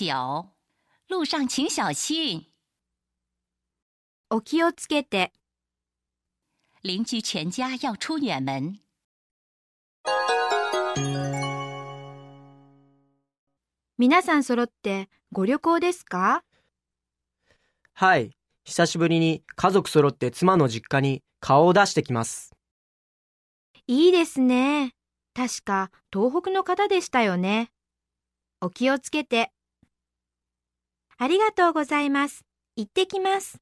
九，路上请小心。お気をつけて。邻居全家要出远门。皆さん揃ってご旅行ですか？はい。久しぶりに家族揃って妻の実家に顔を出してきます。いいですね。確か東北の方でしたよね。お気をつけて。ありがとうございます。行ってきます。